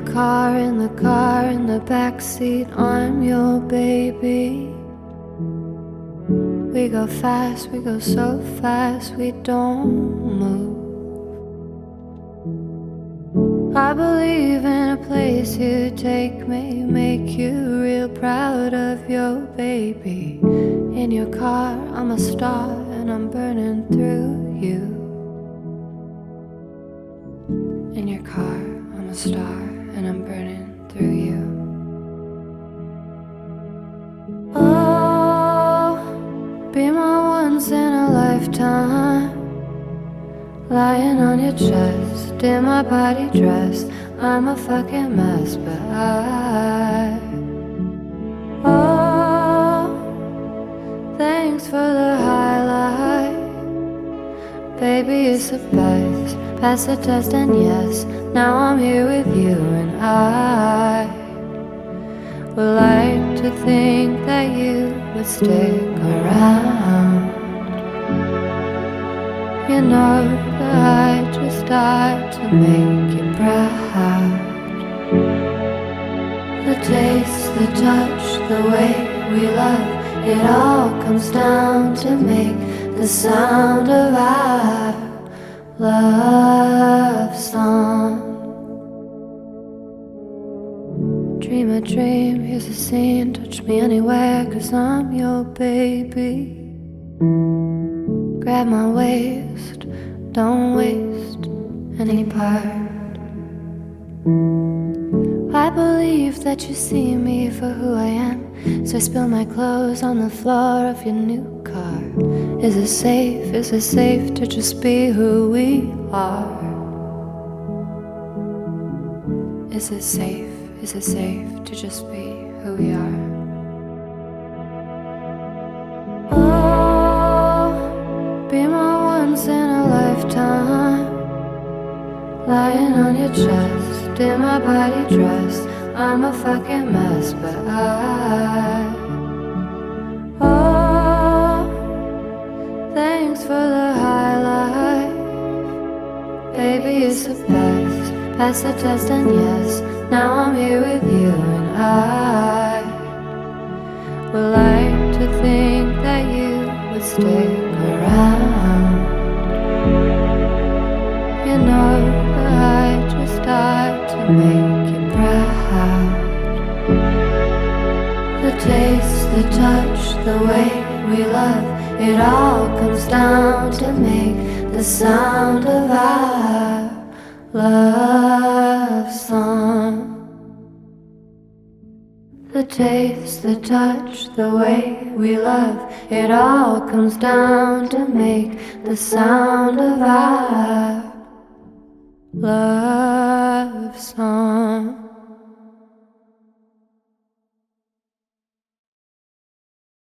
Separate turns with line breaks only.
car, in the car, in the backseat, I'm your baby. We go fast, we go so fast, we don't move. I believe in a place you take me, make you real proud of your baby. In your car, I'm a star and I'm burning through you. In your car, I'm a star be my once in a lifetime. Lying on your chest, in my body dress. I'm a fucking mess, but I. Oh, thanks for the highlight. Baby, the best. Pass the test, and yes, now I'm here with you, and I would like to think that you would stick around. You know that I just died to make you proud. The taste, the touch, the way we love, it all comes down to make the sound of our love song. Dream a dream, here's a scene, touch me anywhere, cause I'm your baby. Grab my waist, don't waste any part. I believe that you see me for who I am, so I spill my clothes on the floor of your new car. Is it safe? Is it safe to just be who we are? Is it safe? Is it safe to just be who we are? Oh, be my once in a lifetime. Lying on your chest, in my body dress. I'm a fucking mess, but I. Oh, thanks for the highlight. Baby, it's the best. Pass the test, and yes, stick around. You know I just died to make you proud. The taste, the touch, the way we love, it all comes down to make the sound of our love taste, the touch, the way we love, it all comes down to make the sound of our love song.